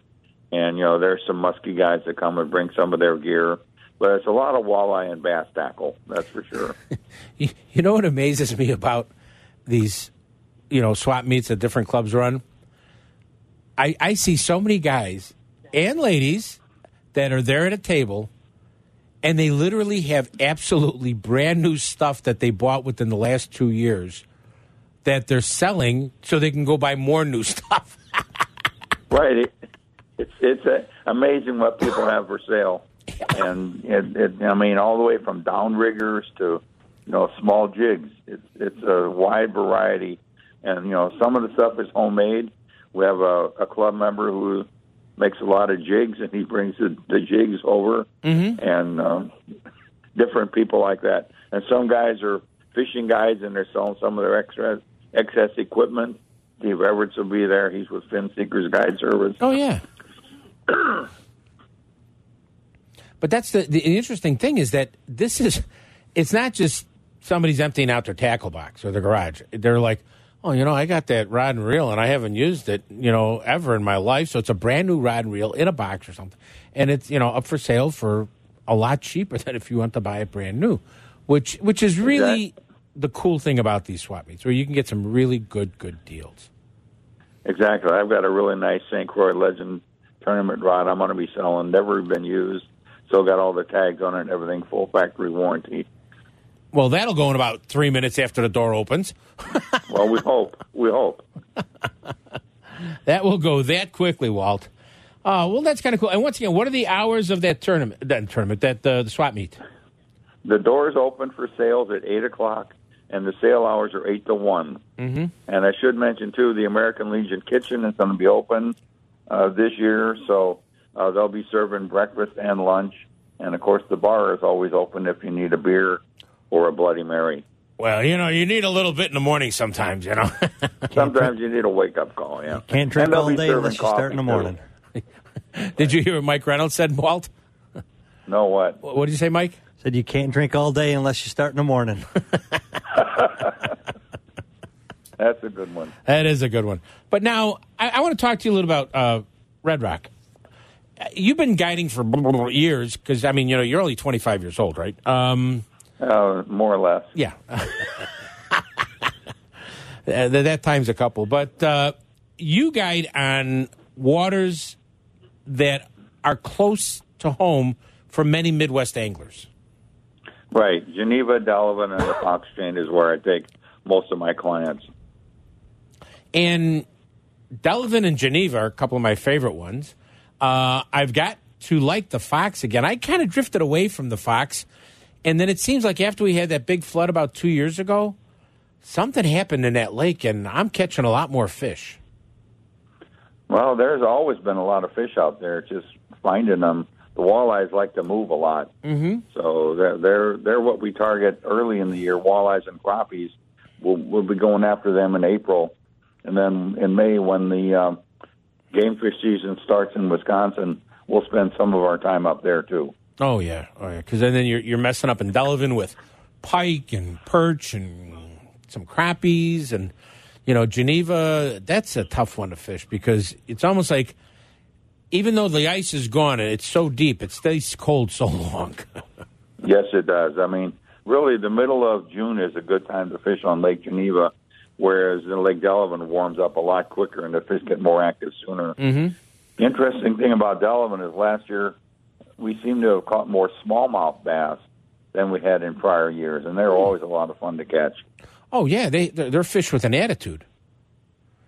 And, you know, there's some musky guys that come and bring some of their gear. But it's a lot of walleye and bass tackle, that's for sure. [LAUGHS] You, you know what amazes me about these, you know, swap meets that different clubs run? I, I see so many guys and ladies that are there at a table and they literally have absolutely brand new stuff that they bought within the last two years that they're selling so they can go buy more new [LAUGHS] stuff. right. It, it's it's uh, amazing what people have for sale. And, it, it, I mean, all the way from downriggers to, you know, small jigs. It's, it's a wide variety. And, you know, some of the stuff is homemade. We have a, a club member who makes a lot of jigs, and he brings the, the jigs over, Mm-hmm. and um, different people like that. And some guys are fishing guides, and they're selling some of their extra excess equipment. Steve Everett will be there. He's with Fin Seekers Guide Service. Oh yeah. [CLEARS THROAT] but that's the the interesting thing is that this is it's not just somebody's emptying out their tackle box or their garage. They're like, oh, you know, I got that rod and reel and I haven't used it, you know, ever in my life. So it's a brand new rod and reel in a box or something, and it's you know up for sale for a lot cheaper [LAUGHS] than if you want to buy it brand new, which which is really the cool thing about these swap meets where you can get some really good good deals. Exactly. I've got a really nice St. Croix Legend tournament rod I'm going to be selling. Never been used. Still got all the tags on it and everything, full factory warranty. Well, that'll go in about three minutes after the door opens. [LAUGHS] well, we hope. We hope. [LAUGHS] That will go that quickly, Walt. Uh, well, that's kind of cool. And once again, what are the hours of that tournament? That tournament, that uh, the swap meet. The doors open for sales at 8 o'clock, and the sale hours are 8 to 1. Mm-hmm. And I should mention, too, the American Legion Kitchen is going to be open uh, this year, so uh, they'll be serving breakfast and lunch. And, of course, the bar is always open if you need a beer or a Bloody Mary. Well, you know, you need a little bit in the morning sometimes. You know. [LAUGHS] Sometimes you need a wake up call. Yeah, Can't drink all day unless you start in the morning. [LAUGHS] Did you hear what Mike Reynolds said, Walt? No, what? What did you say, Mike? Said you can't drink all day unless you start in the morning. [LAUGHS] That's a good one. That is a good one. But now I, I want to talk to you a little about uh, Red Rock. Uh, You've been guiding for years because I mean, you know, you're only 25 years old, right? Um, Uh, more or less. yeah. [LAUGHS] That, that time's a couple, but uh, you guide on waters that are close to home for many Midwest anglers. Right. Geneva, Delavan, and the Fox Chain is where I take most of my clients. And Delavan and Geneva are a couple of my favorite ones. Uh, I've got to like the Fox again. I kind of drifted away from the Fox. And then it seems like after we had that big flood about two years ago, something happened in that lake, and I'm catching a lot more fish. Well, there's always been a lot of fish out there. Just finding them. The walleyes like to move a lot, mm-hmm. so they're they're they're what we target early in the year. Walleyes and crappies. We'll we'll be going after them in April, and then in May when the um, game fish season starts in Wisconsin, we'll spend some of our time up there too. Oh yeah, oh yeah. Because then you're you're messing up in Delavan with pike and perch and some crappies and you know Geneva. That's a tough one to fish because it's almost like even though the ice is gone and it's so deep, it stays cold so long. [LAUGHS] yes, it does. I mean, really, the middle of June is a good time to fish on Lake Geneva, whereas the Lake Delavan warms up a lot quicker and the fish get more active sooner. mm-hmm. The interesting thing about Delavan is last year we seem to have caught more smallmouth bass than we had in prior years, and they're hmm. always a lot of fun to catch. Oh yeah, they they're, they're fish with an attitude.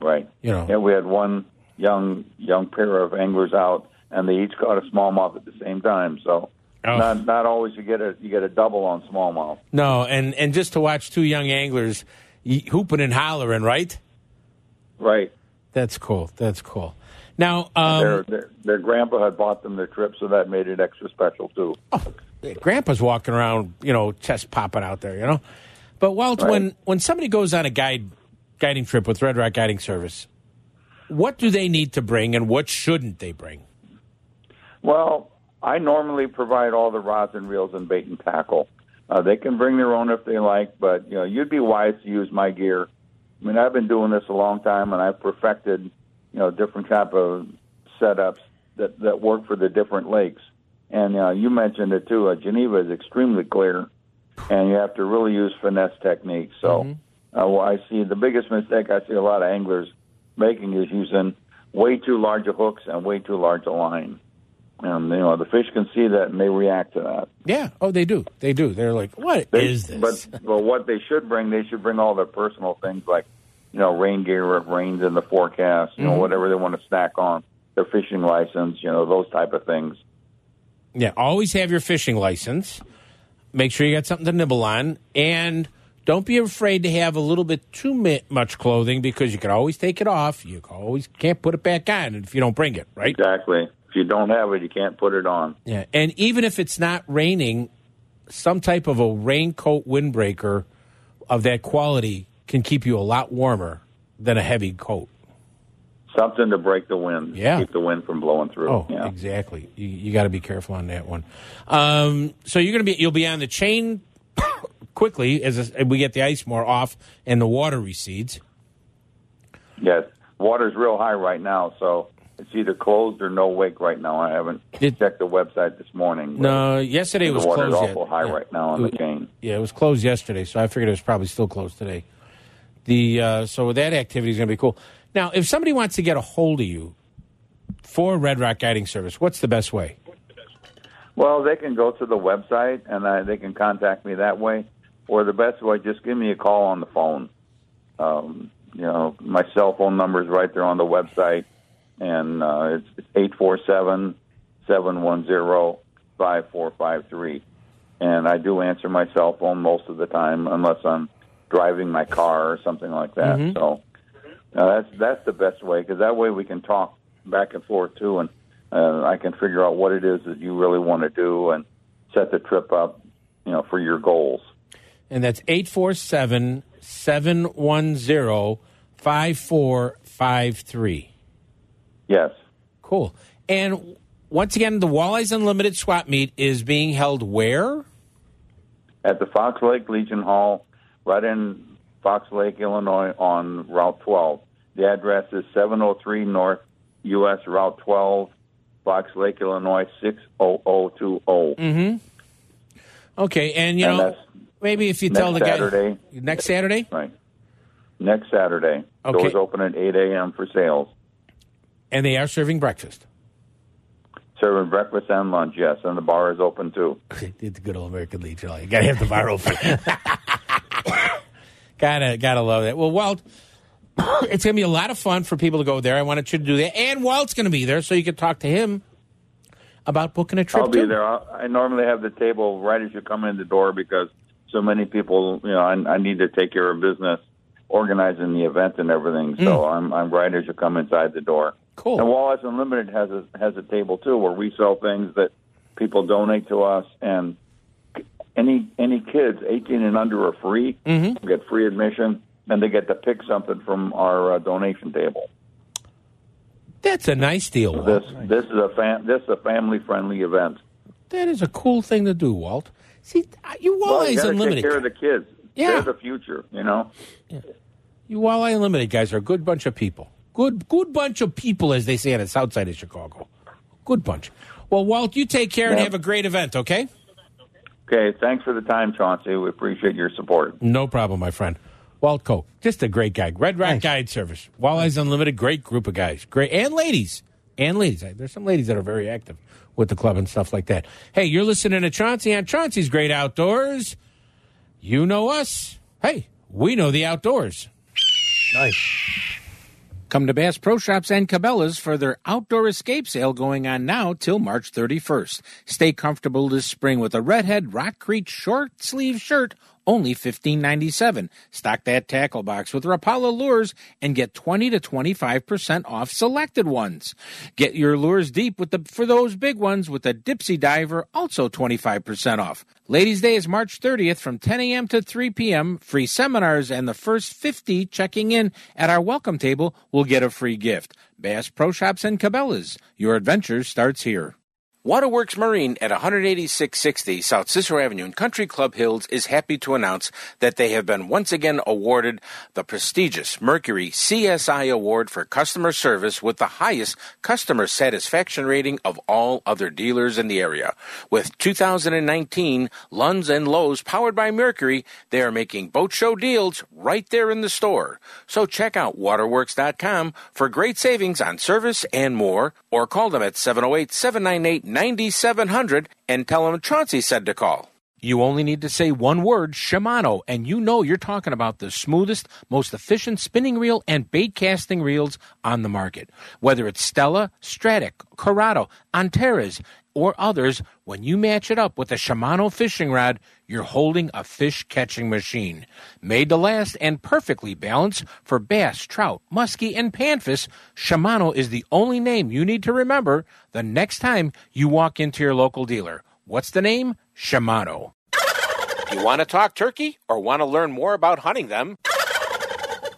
Right. You know. Yeah, we had one young young pair of anglers out, and they each caught a smallmouth at the same time. So Oh. not not always you get a you get a double on smallmouth. No, and and just to watch two young anglers hooping and hollering, right? Right. That's cool. That's cool. Now, their, um, their their grandpa had bought them their trip, so that made it extra special too. Grandpa's walking around, you know, chest popping out there, you know. But Walt, Right. when when somebody goes on a guide guiding trip with Red Rock Guiding Service, what do they need to bring, and what shouldn't they bring? Well, I normally provide all the rods and reels and bait and tackle. Uh, they can bring their own if they like, but you know, you'd be wise to use my gear. I mean, I've been doing this a long time, and I've perfected, you know, different type of setups that that work for the different lakes. And uh, you mentioned it too. Uh, Geneva is extremely clear, and you have to really use finesse techniques. So, uh, well, I see the biggest mistake I see a lot of anglers making is using way too large a hooks and way too large a line. And you know the fish can see that and they react to that. Yeah. Oh, they do. They do. They're like, what is They- this? But but what they should bring, they should bring all their personal things like you know rain gear if rains in the forecast, you know Mhm. whatever they want to snack on, their fishing license, you know those type of things. Yeah, always have your fishing license. Make sure you got something to nibble on, and don't be afraid to have a little bit too much clothing because you can always take it off. You always can't put it back on if you don't bring it, right? Exactly. If you don't have it, you can't put it on. Yeah, and even if it's not raining, some type of a raincoat windbreaker of that quality can keep you a lot warmer than a heavy coat. Something to break the wind. Yeah. Keep the wind from blowing through. Oh, yeah. exactly. You, you got to be careful on that one. Um, so you're going to be you'll be on the chain [COUGHS] quickly as we get the ice more off and the water recedes. Yes. Water's real high right now, so it's either closed or no wake right now. I haven't checked the website this morning. No, yesterday it the was water's closed. awful yet. high Yeah. right now on the chain. Yeah, it was closed yesterday, so I figured it was probably still closed today. The uh, so that activity is going to be cool. Now, if somebody wants to get a hold of you for Red Rock Guiding Service, what's the best way? Well, they can go to the website and uh, they can contact me that way. Or the best way, just give me a call on the phone. Um, you know, my cell phone number is right there on the website, and uh, it's eight four seven seven one zero five four five three. And I do answer my cell phone most of the time, unless I'm driving my car or something like that. Mhm. So uh, that's that's the best way because that way we can talk back and forth too, and uh, I can figure out what it is that you really want to do and set the trip up, you know, for your goals. And that's 847 710 5453. Yes. Cool. And once again, the Walleyes Unlimited swap meet is being held where? At the Fox Lake Legion Hall, right in Fox Lake, Illinois, on Route 12. The address is 703 North U.S. Route 12, Fox Lake, Illinois 60020. Mm-hmm. Okay, and you And know, maybe if you tell the guy Saturday. next Saturday, Right. Next Saturday. Okay. Doors open at 8 a.m. for sales. And they are serving breakfast. Serving breakfast and lunch, yes, and the bar is open too. [LAUGHS] It's good old American Legion. You got to have the bar open. [LAUGHS] gotta gotta love that. Well, Walt, [COUGHS] it's gonna be a lot of fun for people to go there. I wanted you to do that, and Walt's gonna be there, so you can talk to him about booking a trip. I'll be too. there. I'll, I normally have the table right as you come in the door because so many people, you know, I, I need to take care of business, organizing the event and everything. So mm. I'm I'm right as you come inside the door. Cool. And Walleyes Unlimited has a has a table too where we sell things that people donate to us, and any any kids 18 and under are free. Mm-hmm. Get free admission, and they get to pick something from our uh, donation table. That's a nice deal. Walt. This this is a fam- this is a family friendly event. That is a cool thing to do, Walt. See, you Well, Walleyes you Unlimited. take care of the kids. Yeah. They're the future, you know. You Walleye Unlimited guys are a good bunch of people. Good, good bunch of people, as they say on the south side of Chicago. Good bunch. Well, Walt, you take care and have a great event, okay? Okay, thanks for the time, Chauncey. We appreciate your support. No problem, my friend. Walt Coke, just a great guy. Red Rock Guide Service. Walleyes Unlimited, great group of guys. Great. And ladies. And ladies. There's some ladies that are very active with the club and stuff like that. Hey, you're listening to Chauncey on Chauncey's Great Outdoors. You know us. Hey, we know the outdoors. Nice. Come to Bass Pro Shops and Cabela's for their outdoor escape sale going on now till March 31st. Stay comfortable this spring with a Redhead Rock Creek short sleeve shirt, only $15.97. Stock that tackle box with Rapala lures and get 20 to 25% off selected ones. Get your lures deep with the for those big ones with the Dipsy Diver, also 25% off. Ladies' Day is March 30th from 10 a.m. to 3 p.m. Free seminars and the first 50 checking in at our welcome table will get a free gift. Bass Pro Shops and Cabela's. Your adventure starts here. Waterworks Marine at 18660 South Cicero Avenue in Country Club Hills is happy to announce that they have been once again awarded the prestigious Mercury CSI Award for customer service with the highest customer satisfaction rating of all other dealers in the area. With 2019 Lunds and Lowes powered by Mercury, they are making boat show deals right there in the store. So check out waterworks.com for great savings on service and more, or call them at 708 798 9700 and tell them Chauncey said to call. You only need to say one word, Shimano, and you know you're talking about the smoothest, most efficient spinning reel and bait casting reels on the market. Whether it's Stella, Stratic, Curado, Antares, or others, when you match it up with a Shimano fishing rod, you're holding a fish catching machine. Made to last and perfectly balanced for bass, trout, muskie, and panfish, Shimano is the only name you need to remember the next time you walk into your local dealer. What's the name? Shimano. You want to talk turkey or want to learn more about hunting them?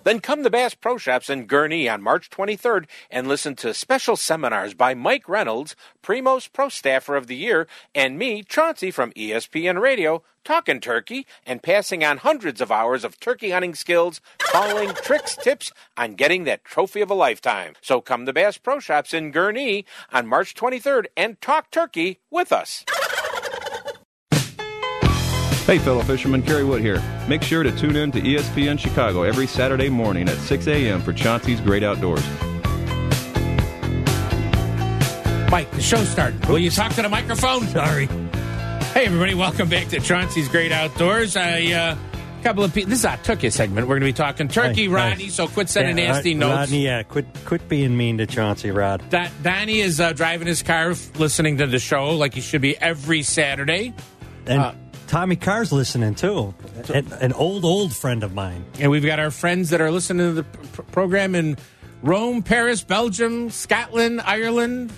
Then come to Bass Pro Shops in Gurnee on March 23rd and listen to special seminars by Mike Reynolds, Primos Pro Staffer of the Year, and me, Chauncey from ESPN Radio, talking turkey and passing on hundreds of hours of turkey hunting skills, calling [LAUGHS] tricks, tips on getting that trophy of a lifetime. So come to Bass Pro Shops in Gurnee on March 23rd and talk turkey with us. Hey, fellow fishermen, Kerry Wood here. Make sure to tune in to ESPN Chicago every Saturday morning at 6 a.m. for Chauncey's Great Outdoors. Mike, the show's starting. Will you talk to the microphone? Sorry. Hey, everybody, welcome back to Chauncey's Great Outdoors. A uh, couple of people. This is our turkey segment. We're going to be talking turkey, Nice, Rodney. nice. So quit sending Yeah, nasty Rod- notes. Rodney, yeah, quit quit being mean to Chauncey, Rod. Do- Donnie is uh, driving his car, f- listening to the show like he should be every Saturday. And Uh, Tommy Carr's listening too. An, an old old friend of mine. And we've got our friends that are listening to the pr- program in Rome, Paris, Belgium, Scotland, Ireland,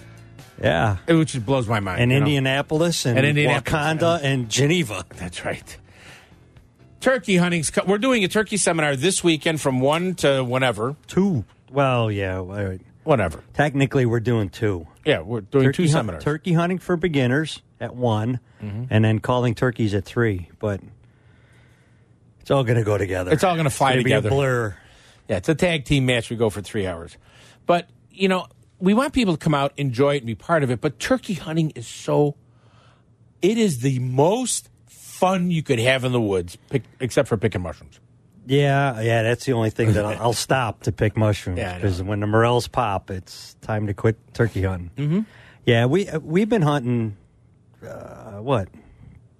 Yeah. which blows my mind. And you know. Indianapolis and, And Indianapolis, Wauconda and Geneva. That's right. Turkey hunting's. We're doing a turkey seminar this weekend from one to whenever. Two. Well, yeah. all right. Whatever. Technically, we're doing two. Yeah, we're doing turkey two hunt- seminars. turkey hunting for beginners at one, Mm-hmm. and then calling turkeys at three. But it's all going to go together. It's all going to fly gonna together. Be a blur. Yeah, it's a tag team match. We go for three hours. But, you know, we want people to come out, enjoy it, and be part of it. But turkey hunting is so, it is the most fun you could have in the woods, pick, except for picking mushrooms. Yeah, yeah, that's the only thing that I'll, I'll stop to pick mushrooms Yeah, because when the morels pop, it's time to quit turkey hunting. Mm-hmm. Yeah, we uh, we've been hunting uh, what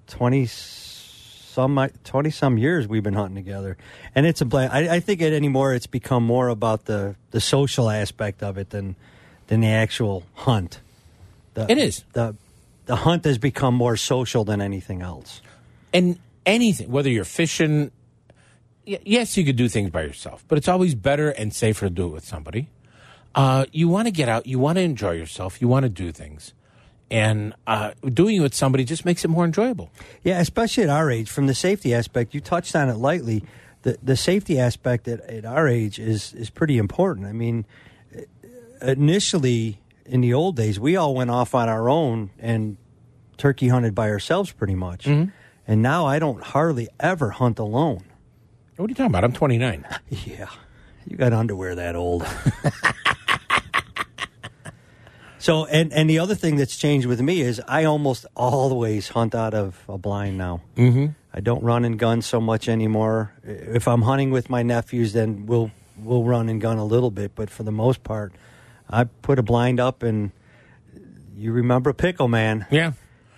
twenty some twenty some years we've been hunting together, and it's a blast. I, I think it anymore it's become more about the the social aspect of it than than the actual hunt. The, It is. the the hunt has become more social than anything else. and anything, whether you're fishing, yes, you could do things by yourself, but it's always better and safer to do it with somebody. Uh, you want to get out, you want to enjoy yourself, you want to do things, and uh, doing it with somebody just makes it more enjoyable. Yeah, especially at our age, from the safety aspect, you touched on it lightly. The the safety aspect at, at our age is is pretty important. I mean, initially in the old days, we all went off on our own and turkey hunted by ourselves, pretty much. And now I don't hardly ever hunt alone. What are you talking about? I'm 29. [LAUGHS] Yeah, you got underwear that old. [LAUGHS] so, and and the other thing that's changed with me is I almost always hunt out of a blind now. Mm-hmm. I don't run and gun so much anymore. If I'm hunting with my nephews, then we'll we'll run and gun a little bit. But for the most part, I put a blind up, and you remember Pickle Man? Yeah,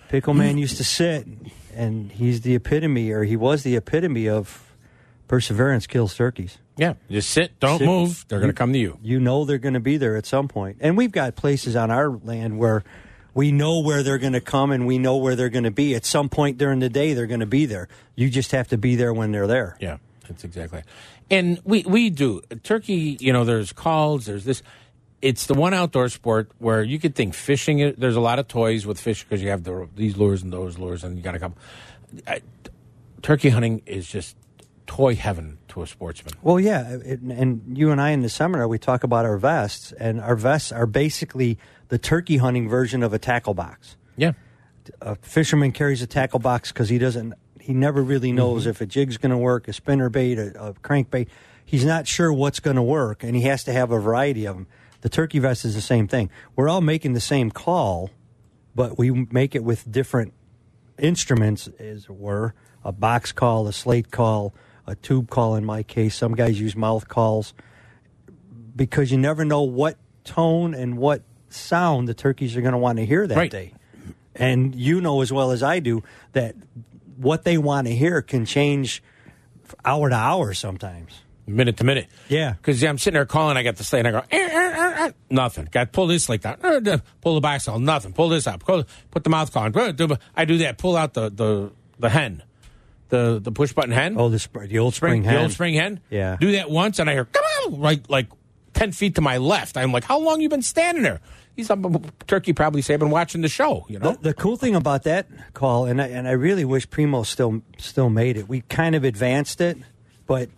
Pickle Man used to sit, and he's the epitome, or he was the epitome of perseverance kills turkeys. Yeah, just sit, don't Sit. move. They're going to come to you. You know they're going to be there at some point. And we've got places on our land where we know where they're going to come and we know where they're going to be. At some point during the day, they're going to be there. You just have to be there when they're there. Yeah, that's exactly. And we we do turkey. You know, there's calls. There's this. It's the one outdoor sport where you could think fishing. There's a lot of toys with fish because you have the, these lures and those lures, and you got to come. I, turkey hunting is just toy heaven to a sportsman. Well, yeah, it, and you and I in the seminar we talk about our vests, and our vests are basically the turkey hunting version of a tackle box. Yeah, a fisherman carries a tackle box because he doesn't, he never really knows mm-hmm. if a jig's going to work, a spinner bait, a, a crankbait. He's not sure what's going to work, and he has to have a variety of them. The turkey vest is the same thing. We're all making the same call, but we make it with different instruments, as it were a box call, a slate call, a tube call in my case. Some guys use mouth calls because you never know what tone and what sound the turkeys are going to want to hear that Right. day. And you know as well as I do that what they want to hear can change hour to hour sometimes. minute to minute. Yeah. Because I'm sitting there calling, I got the slate, and I go, "Eh, eh, eh, eh." nothing. Got pull this slate down, Eh, eh. pull the box call, nothing. Pull this up, pull, put the mouth call on. Eh, I do that. Pull out the the the hen, the the push button hen. Oh, the sp- the old spring, the hen. old spring hen. Yeah. Do that once, and I hear come on, right like ten feet to my left. I'm like, how long you been standing there? He's a turkey probably say, I've been watching the show. You know. The, the cool thing about that call, and I, and I really wish Primo still still made it. We kind of advanced it, but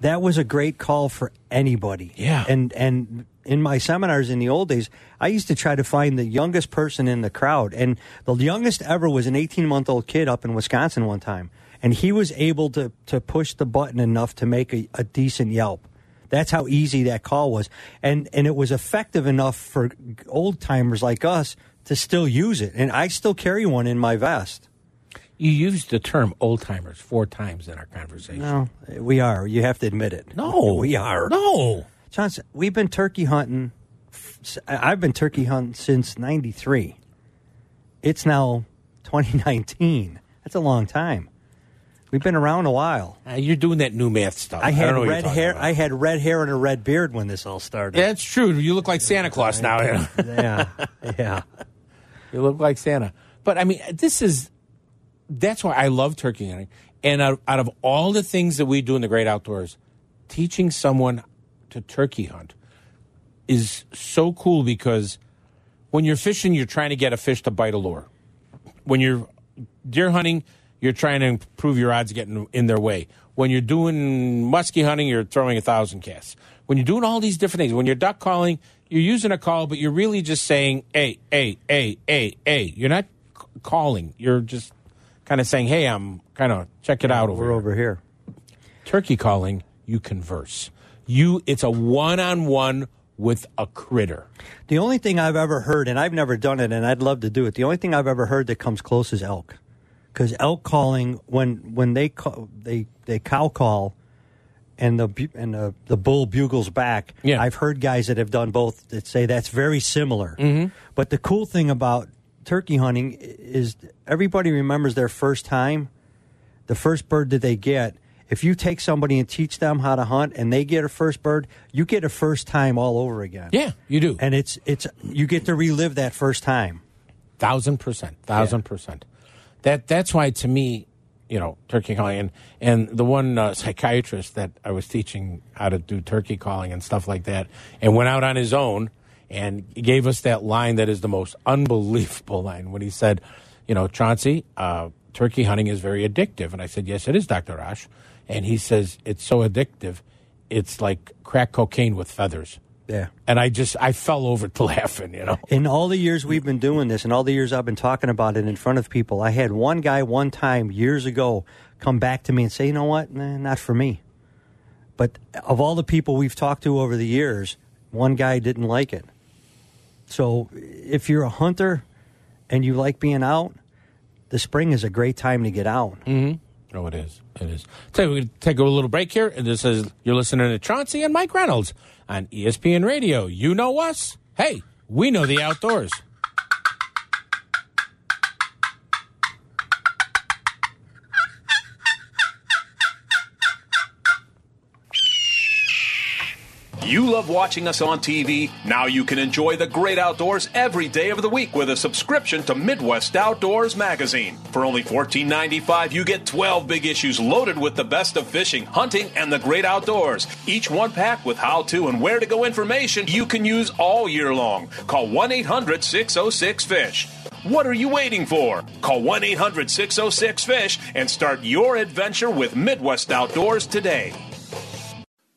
that was a great call for anybody. Yeah. And and in my seminars in the old days, I used to try to find the youngest person in the crowd, and the youngest ever was an 18 month old kid up in Wisconsin one time, and he was able to to push the button enough to make a, a decent yelp. That's how easy that call was, and and it was effective enough for old timers like us to still use it. And I still carry one in my vest. you used the term old timers four times in our conversation. No, we are. You have to admit it. No, we are. No, Johnson, we've been turkey hunting. I've been turkey hunting since '93. It's now 2019. That's a long time. We've been around a while. Uh, you're doing that new math stuff. I had don't know what you're red hair. about. I had red hair and a red beard when this all started. Yeah, it's true. You look like Santa Claus now. know? [LAUGHS] yeah, yeah. You look like Santa. But I mean, this is that's why I love turkey hunting. And out, out of all the things that we do in the great outdoors, teaching someone to turkey hunt is so cool because when you're fishing, you're trying to get a fish to bite a lure. When you're deer hunting, you're trying to improve your odds of getting in their way. When you're doing muskie hunting, you're throwing a thousand casts. When you're doing all these different things, when you're duck calling, you're using a call, but you're really just saying, hey, hey, hey, hey, hey. You're not c- calling. You're just kind of saying, hey, I'm kind of check it out over We're here. over here. Turkey calling, you converse. You, it's a one on one with a critter. The only thing I've ever heard, and I've never done it, and I'd love to do it. The only thing I've ever heard that comes close is elk, because elk calling when when they call, they they cow call, and the and the, the bull bugles back. Yeah. I've heard guys that have done both that say that's very similar. Mhm. But the cool thing about turkey hunting is everybody remembers their first time, the first bird that they get. If you take somebody and teach them how to hunt, and they get a first bird, you get a first time all over again. Yeah, you do, and it's it's you get to relive that first time. Thousand percent, thousand percent. That that's why to me, you know, turkey calling and, and the one uh, psychiatrist that I was teaching how to do turkey calling and stuff like that, and went out on his own and gave us that line that is the most unbelievable line when he said, you know, Chauncey, uh, turkey hunting is very addictive, and I said, yes, it is, Doctor Rosh, and he says it's so addictive, it's like crack cocaine with feathers. Yeah. And I just I fell over to [LAUGHS] laughing, you know. In all the years we've been doing this, and all the years I've been talking about it in front of people, I had one guy one time years ago come back to me and say, "You know what? Nah, not for me." But of all the people we've talked to over the years, one guy didn't like it. So if you're a hunter and you like being out, the spring is a great time to get out. Mm-hmm. Oh, it is. It is. So we take a little break here, and this is you're listening to Chauncey and Mike Reynolds on ESPN Radio. You know us. Hey, we know the outdoors. You love watching us on TV? Now you can enjoy the great outdoors every day of the week with a subscription to Midwest Outdoors magazine. For only $14.95, you get 12 big issues loaded with the best of fishing, hunting, and the great outdoors. Each one packed with how to and where to go information you can use all year long. Call 1 800 606 FISH. What are you waiting for? Call 1 800 606 FISH and start your adventure with Midwest Outdoors today.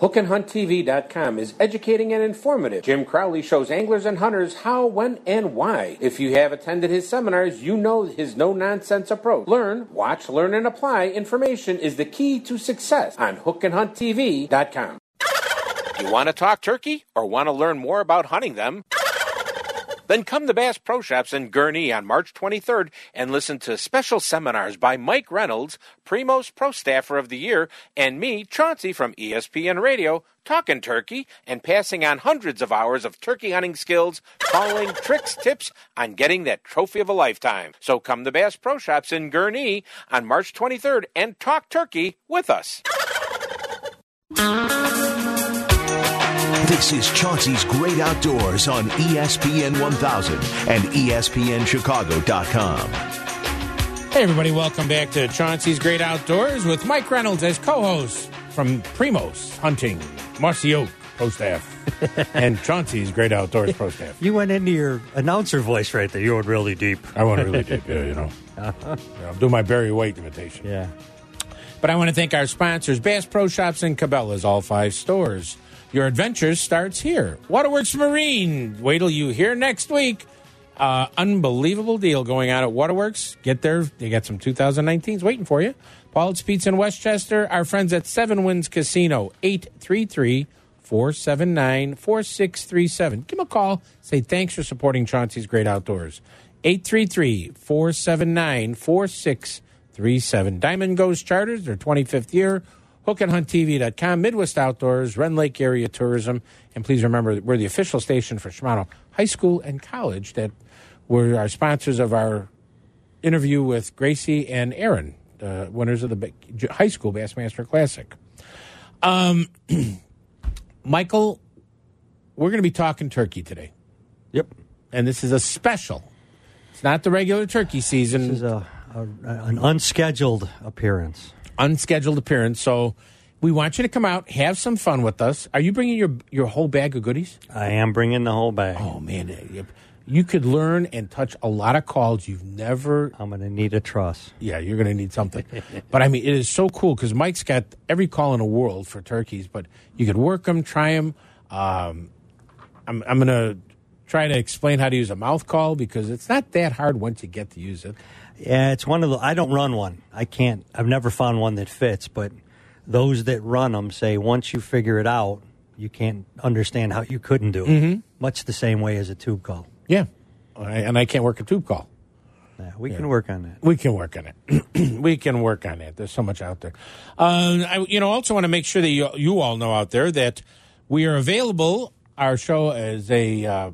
HookandHuntTV.com is educating and informative. Jim Crowley shows anglers and hunters how, when, and why. If you have attended his seminars, you know his no nonsense approach. Learn, watch, learn, and apply information is the key to success on HookandHuntTV.com. You want to talk turkey or want to learn more about hunting them? Then come to Bass Pro Shops in Gurnee on March 23rd and listen to special seminars by Mike Reynolds, Primos Pro Staffer of the Year, and me, Chauncey from ESPN Radio, talking turkey and passing on hundreds of hours of turkey hunting skills, calling [LAUGHS] tricks, tips on getting that trophy of a lifetime. So come to Bass Pro Shops in Gurnee on March 23rd and talk turkey with us. This is Chauncey's Great Outdoors on ESPN 1000 and ESPNChicago.com. Hey, everybody, welcome back to Chauncey's Great Outdoors with Mike Reynolds as co host from Primos Hunting, Mossy Oak Pro Staff, [LAUGHS] and Chauncey's Great Outdoors Pro Staff. You went into your announcer voice right there. You went really deep. I went really deep, yeah, you know. Yeah, [LAUGHS] uh-huh. I'll do my Barry White imitation. Yeah. But I want to thank our sponsors, Bass Pro Shops and Cabela's, all five stores. Your adventure starts here. Waterworks Marine. Wait till you hear next week. Uh, unbelievable deal going on at Waterworks. Get there. They got some 2019s waiting for you. Paul's Pizza in Westchester. Our friends at Seven Winds Casino. 833 479 4637. Give them a call. Say thanks for supporting Chauncey's Great Outdoors. 833 479 4637. Diamond Goes Charters, their 25th year. HookandHuntTV.com, Midwest Outdoors, Rend Lake Area Tourism. And please remember, we're the official station for Shimano High School and College that were our sponsors of our interview with Gracie and Aaron, the winners of the high school Bassmaster Classic. Um, [CLEARS THROAT] Michael, we're going to be talking turkey today. Yep. And this is a special. It's not the regular turkey season. This is a, a, an unscheduled appearance. Unscheduled appearance. So we want you to come out, have some fun with us. Are you bringing your your whole bag of goodies? I am bringing the whole bag. Oh man, you- could learn and touch a lot of calls you've never. I'm going to need a truss. Yeah, you're going to need something. [LAUGHS] but I mean, it is so cool because Mike's got every call in the world for turkeys. But you could work them, try them. Um, I'm I'm going to try to explain how to use a mouth call because it's not that hard once you get to use it. Yeah, it's one of the. I don't run one. I can't. I've never found one that fits. But those that run them say once you figure it out, you can't understand how you couldn't do it. Mhm. Much the same way as a tube call. Yeah, I, and I can't work a tube call. Yeah, we can work on that. We can work on it. [CLEARS THROAT] we can work on it. There's so much out there. Uh, I, you know, also want to make sure that you, you all know out there that we are available. Our show as a uh,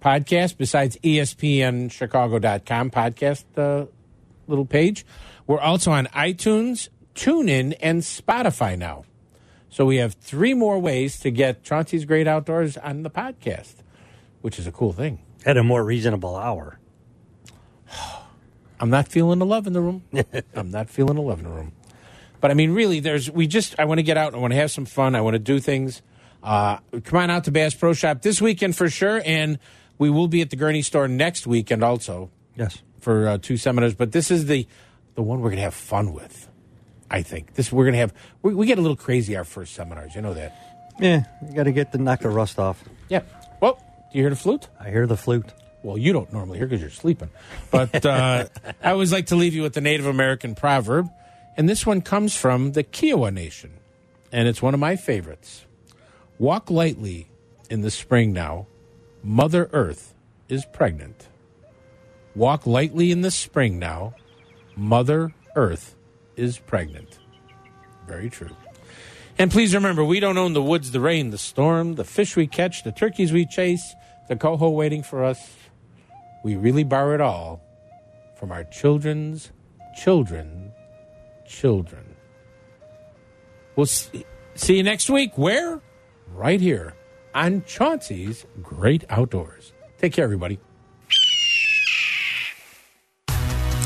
podcast besides ESPNChicago.com podcast uh, little page. We're also on iTunes, TuneIn, and Spotify now. So we have three more ways to get Chauncey's Great Outdoors on the podcast, which is a cool thing. At a more reasonable hour. [SIGHS] I'm not feeling the love in the room. [LAUGHS] I'm not feeling the love in the room. But I mean, really, there's we just I want to get out. I want to have some fun. I want to do things. Uh, come on out to Bass Pro Shop this weekend for sure, and we will be at the Gurnee store next weekend also. Yes, for uh, two seminars. But this is the the one we're going to have fun with. I think this we're going to have. We, we get a little crazy our first seminars. You know that. Yeah, you got to get the knock the rust off. Yeah. Well, do you hear the flute? I hear the flute. Well, you don't normally hear because you're sleeping. But uh, I always like to leave you with the Native American proverb. And this one comes from the Kiowa Nation. And it's one of my favorites. Walk lightly in the spring now. Mother Earth is pregnant. Walk lightly in the spring now. Mother Earth is pregnant. Very true. And please remember, we don't own the woods, the rain, the storm, the fish we catch, the turkeys we chase, the coho waiting for us. We really borrow it all from our children's children, children. We'll see, see you next week. Where? Right here on Chauncey's Great Outdoors. Take care, everybody.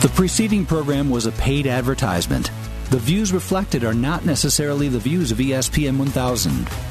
The preceding program was a paid advertisement. The views reflected are not necessarily the views of ESPN 1000.